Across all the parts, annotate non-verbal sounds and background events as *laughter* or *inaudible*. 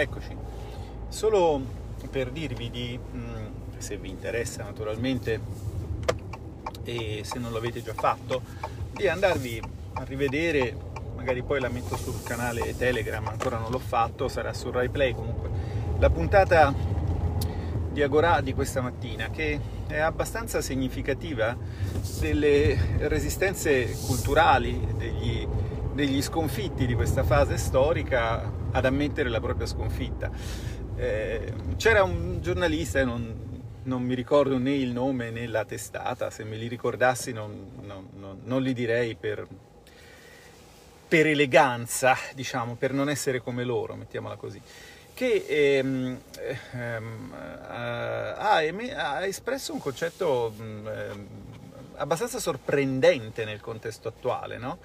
eccoci. Solo per dirvi di, se vi interessa naturalmente, e se non l'avete già fatto, di andarvi a rivedere, magari poi la metto sul canale Telegram, ancora non l'ho fatto, sarà su RaiPlay comunque, la puntata di Agorà di questa mattina, che è abbastanza significativa delle resistenze culturali, degli, degli sconfitti di questa fase storica ad ammettere la propria sconfitta. Eh, c'era un giornalista, non, non, mi ricordo né il nome né la testata, se me li ricordassi non, non, non li direi per, per, eleganza, diciamo, per non essere come loro, mettiamola così, che ehm, ehm, ha, ha, espresso un concetto ehm, abbastanza sorprendente nel contesto attuale, no?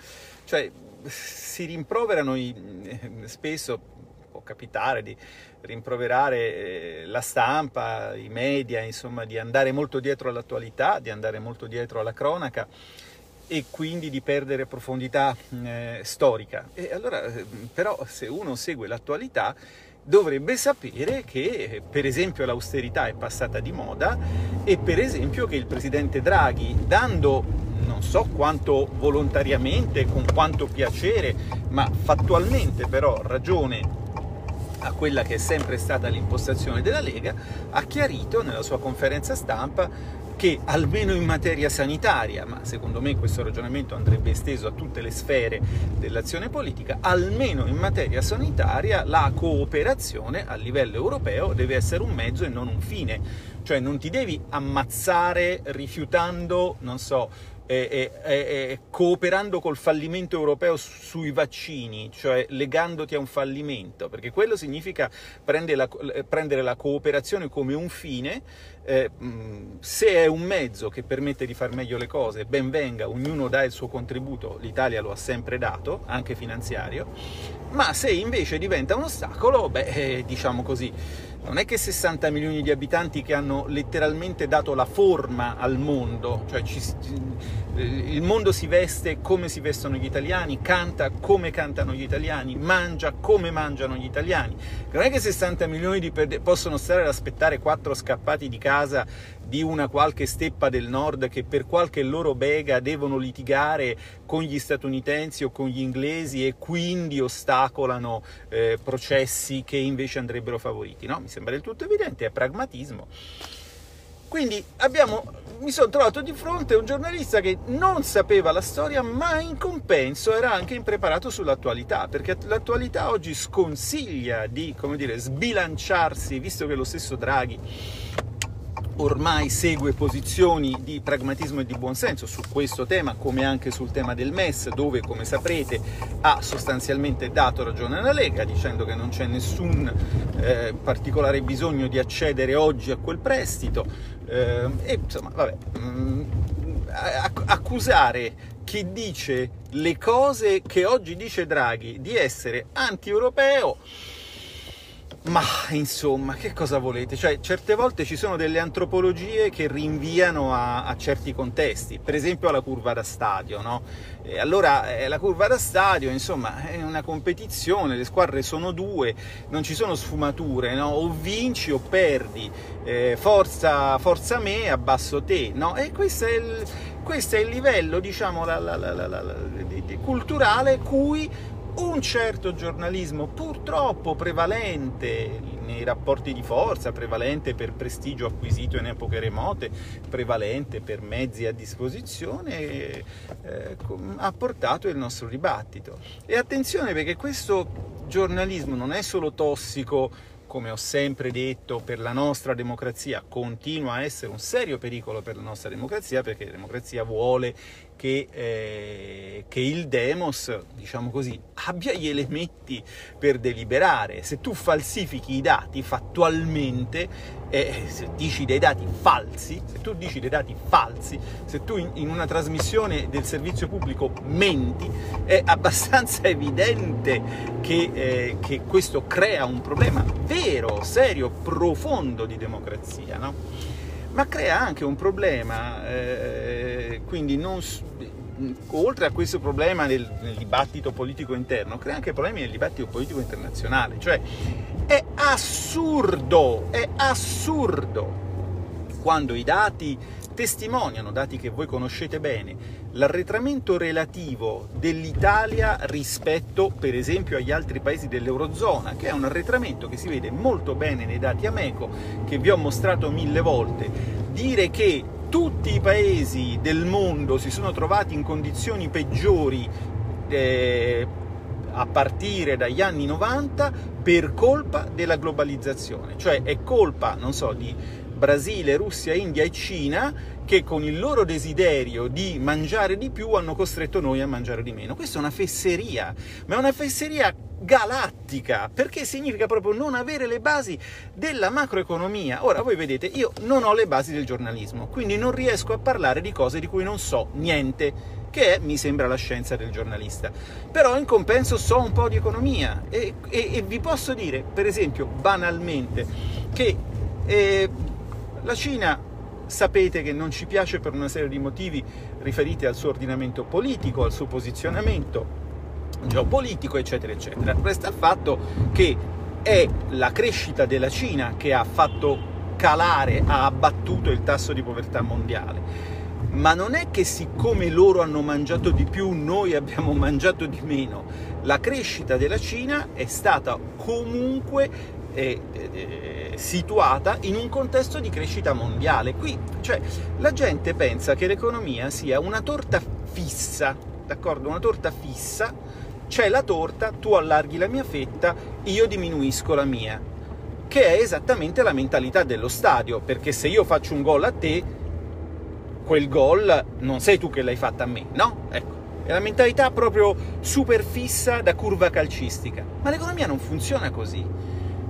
Cioè, si rimproverano i, spesso, può capitare di rimproverare eh, la stampa, i media, insomma, di andare molto dietro all'attualità, di andare molto dietro alla cronaca e quindi di perdere profondità eh, storica. E allora, eh, però, se uno segue l'attualità, dovrebbe sapere che per esempio l'austerità è passata di moda e per esempio che il presidente Draghi, dando non so quanto volontariamente, con quanto piacere, ma fattualmente però ragione a quella che è sempre stata l'impostazione della Lega, ha chiarito nella sua conferenza stampa che almeno in materia sanitaria, ma secondo me questo ragionamento andrebbe esteso a tutte le sfere dell'azione politica, almeno in materia sanitaria la cooperazione a livello europeo deve essere un mezzo e non un fine. Cioè non ti devi ammazzare rifiutando, non so, eh, eh, cooperando col fallimento europeo sui vaccini, cioè legandoti a un fallimento, perché quello significa prendere la, prendere la cooperazione come un fine eh, se è un mezzo che permette di far meglio le cose, ben venga, ognuno dà il suo contributo, l'Italia lo ha sempre dato, anche finanziario, ma se invece diventa un ostacolo, beh, eh, diciamo così, non è che 60 milioni di abitanti che hanno letteralmente dato la forma al mondo, cioè ci, il mondo si veste come si vestono gli italiani, canta come cantano gli italiani, mangia come mangiano gli italiani. Non è che 60 milioni di possono stare ad aspettare quattro scappati di casa di una qualche steppa del nord che per qualche loro bega devono litigare con gli statunitensi o con gli inglesi e quindi ostacolano eh, processi che invece andrebbero favoriti. No? Mi sembra del tutto evidente, è pragmatismo. Quindi abbiamo, mi sono trovato di fronte a un giornalista che non sapeva la storia, ma in compenso era anche impreparato sull'attualità, perché l'attualità oggi sconsiglia di, dire, sbilanciarsi, visto che lo stesso Draghi ormai segue posizioni di pragmatismo e di buonsenso su questo tema, come anche sul tema del MES, dove, come saprete, ha sostanzialmente dato ragione alla Lega, dicendo che non c'è nessun eh, particolare bisogno di accedere oggi a quel prestito. Eh, e insomma, vabbè, mh, mm, accusare chi dice le cose che oggi dice Draghi di essere anti-europeo ma insomma, che cosa volete? Cioè, certe volte ci sono delle antropologie che rinviano a, a certi contesti, per esempio alla curva da stadio, no? E allora eh, la curva da stadio, insomma, è una competizione, le squadre sono due, non ci sono sfumature, no? O vinci o perdi, eh, forza, forza me, abbasso te, no? E questo è il, questo è il livello, diciamo, la, la, la, culturale cui un certo giornalismo purtroppo prevalente nei rapporti di forza, prevalente per prestigio acquisito in epoche remote, prevalente per mezzi a disposizione, eh, ha portato il nostro dibattito. E attenzione perché questo giornalismo non è solo tossico come ho sempre detto, per la nostra democrazia, continua a essere un serio pericolo per la nostra democrazia, perché la democrazia vuole che, eh, che, il demos, diciamo così, abbia gli elementi per deliberare. Se tu falsifichi i dati fattualmente, eh, se dici dei dati falsi, se tu dici dei dati falsi, se tu in, in una trasmissione del servizio pubblico menti, è abbastanza *laughs* evidente che, eh, che questo crea un problema vero, serio, profondo di democrazia, no? ma crea anche un problema, eh, quindi non, oltre a questo problema nel, nel, dibattito politico interno, crea anche problemi nel dibattito politico internazionale, cioè È assurdo, è assurdo. Quando i dati testimoniano, dati che voi conoscete bene, l'arretramento relativo dell'Italia rispetto per esempio agli altri paesi dell'Eurozona, che è un arretramento che si vede molto bene nei dati Ameco, che vi ho mostrato mille volte, dire che tutti i paesi del mondo si sono trovati in condizioni peggiori eh, a partire dagli anni 90 per colpa della globalizzazione, cioè è colpa, non so, di Brasile, Russia, India e Cina che con il loro desiderio di mangiare di più hanno costretto noi a mangiare di meno. Questa è una fesseria, ma è una fesseria galattica, perché significa proprio non avere le basi della macroeconomia. Ora, voi vedete, io non ho le basi del giornalismo, quindi non riesco a parlare di cose di cui non so niente, che è, mi sembra, la scienza del giornalista. Però in compenso so un po' di economia e, e, e vi posso dire, per esempio, banalmente, che eh, la Cina sapete che non ci piace per una serie di motivi riferiti al suo ordinamento politico, al suo posizionamento geopolitico, eccetera, eccetera. Resta il fatto che è la crescita della Cina che ha fatto calare, ha abbattuto il tasso di povertà mondiale. Ma non è che siccome loro hanno mangiato di più, noi abbiamo mangiato di meno. La crescita della Cina è stata comunque eh, eh, situata in un contesto di crescita mondiale. Qui, cioè, la gente pensa che l'economia sia una torta fissa, d'accordo? Una torta fissa, c'è la torta, tu allarghi la mia fetta, io diminuisco la mia. Che è esattamente la mentalità dello stadio, perché se io faccio un gol a te, quel gol non sei tu che l'hai fatta a me, no? Ecco. È la mentalità proprio super fissa da curva calcistica. Ma l'economia non funziona così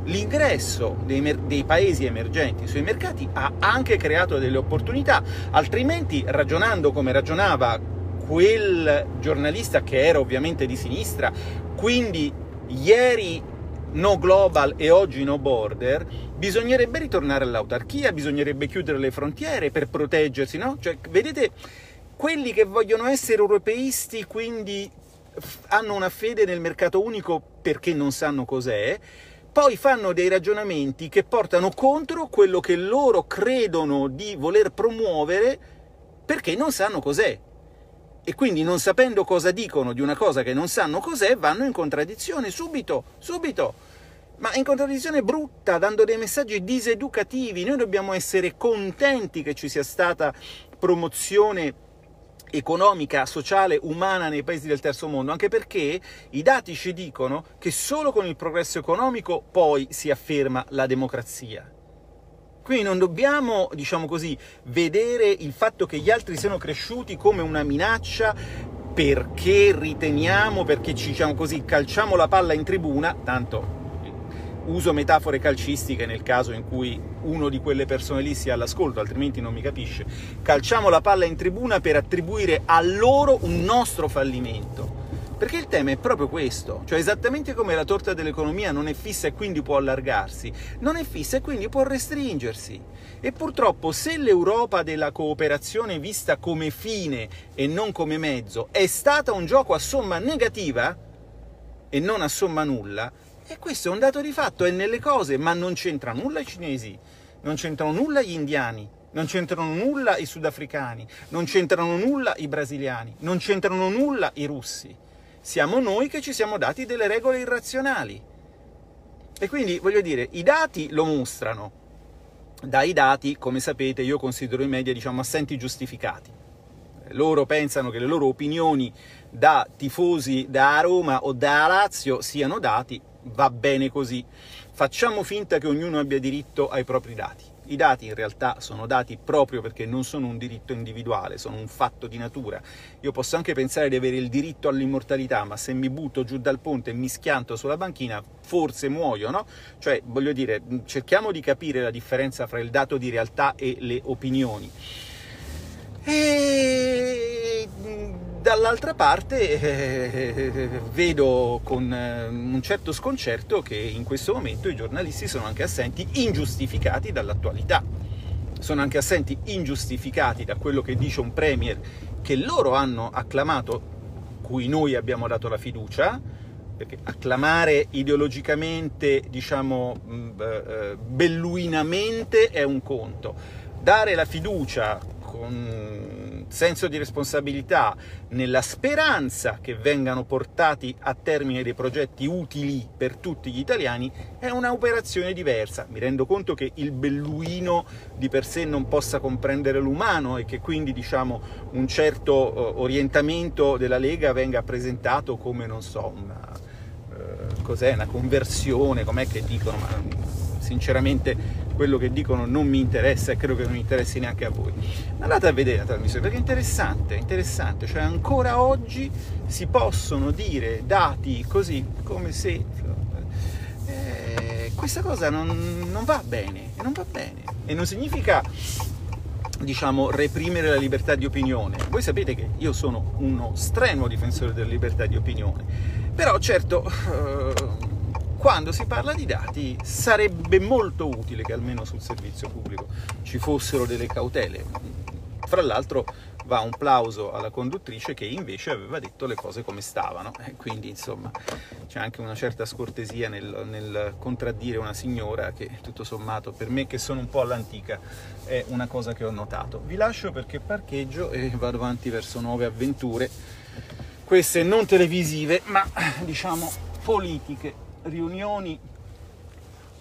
l'ingresso dei, dei, paesi emergenti sui mercati ha anche creato delle opportunità, altrimenti ragionando come ragionava quel giornalista che era ovviamente di sinistra, quindi ieri no global e oggi no border, bisognerebbe ritornare all'autarchia, bisognerebbe chiudere le frontiere per proteggersi, no? Cioè, vedete, quelli che vogliono essere europeisti, quindi hanno una fede nel mercato unico perché non sanno cos'è, poi fanno dei ragionamenti che portano contro quello che loro credono di voler promuovere perché non sanno cos'è. E quindi non sapendo cosa dicono di una cosa che non sanno cos'è, vanno in contraddizione subito, subito. Ma in contraddizione brutta, dando dei messaggi diseducativi. Noi dobbiamo essere contenti che ci sia stata promozione economica, sociale, umana nei paesi del terzo mondo, anche perché i dati ci dicono che solo con il progresso economico poi si afferma la democrazia. Quindi non dobbiamo, diciamo così, vedere il fatto che gli altri siano cresciuti come una minaccia perché riteniamo, perché ci diciamo così, calciamo la palla in tribuna, tanto uso metafore calcistiche nel caso in cui uno di quelle persone lì sia all'ascolto, altrimenti non mi capisce. Calciamo la palla in tribuna per attribuire a loro un nostro fallimento. Perché il tema è proprio questo, cioè esattamente come la torta dell'economia non è fissa e quindi può allargarsi, non è fissa e quindi può restringersi. E purtroppo se l'Europa della cooperazione vista come fine e non come mezzo è stata un gioco a somma negativa e non a somma nulla, e questo è un dato di fatto, è nelle cose, ma non c'entra nulla i cinesi, non c'entrano nulla gli indiani, non c'entrano nulla i sudafricani, non c'entrano nulla i brasiliani, non c'entrano nulla i russi. Siamo noi che ci siamo dati delle regole irrazionali. E quindi, voglio dire, i dati lo mostrano. Dai dati, come sapete, io considero i media, diciamo, assenti giustificati. Loro pensano che le loro opinioni da tifosi da Roma o da Lazio siano dati, va bene così. Facciamo finta che ognuno abbia diritto ai propri dati. I dati in realtà sono dati proprio perché non sono un diritto individuale, sono un fatto di natura. Io posso anche pensare di avere il diritto all'immortalità, ma se mi butto giù dal ponte e mi schianto sulla banchina, forse muoio, no? Cioè, voglio dire, cerchiamo di capire la differenza fra il dato di realtà e le opinioni. E dall'altra parte eh, vedo con eh, un certo sconcerto che in questo momento i giornalisti sono anche assenti ingiustificati dall'attualità. Sono anche assenti ingiustificati da quello che dice un premier che loro hanno acclamato, cui noi abbiamo dato la fiducia, perché acclamare ideologicamente, diciamo, belluinamente è un conto. Dare la fiducia con senso di responsabilità, nella speranza che vengano portati a termine dei progetti utili per tutti gli italiani, è un'operazione diversa. Mi rendo conto che il belluino di per sé non possa comprendere l'umano e che quindi diciamo, un certo eh, orientamento della Lega venga presentato come, non so, una, uh, cos'è, una conversione, com'è che dicono, ma sinceramente quello che dicono non mi interessa e credo che non interessi neanche a voi. Andate a vedere la trasmissione perché è interessante, è interessante, cioè ancora oggi si possono dire dati così come se eh, questa cosa non, non va bene, non va bene e non significa diciamo, reprimere la libertà di opinione. Voi sapete che io sono uno strenuo difensore della libertà di opinione, però certo eh, quando si parla di dati sarebbe molto utile che almeno sul servizio pubblico ci fossero delle cautele. Fra l'altro va un plauso alla conduttrice che invece aveva detto le cose come stavano, e quindi insomma c'è anche una certa scortesia nel, nel contraddire una signora che tutto sommato per me che sono un po' all'antica è una cosa che ho notato. Vi lascio perché parcheggio e vado avanti verso nuove avventure, queste non televisive ma diciamo politiche riunioni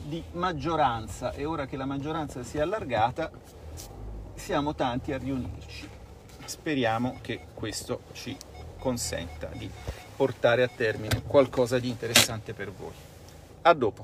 di maggioranza e ora che la maggioranza si è allargata siamo tanti a riunirci. Speriamo che questo ci consenta di portare a termine qualcosa di interessante per voi. A dopo.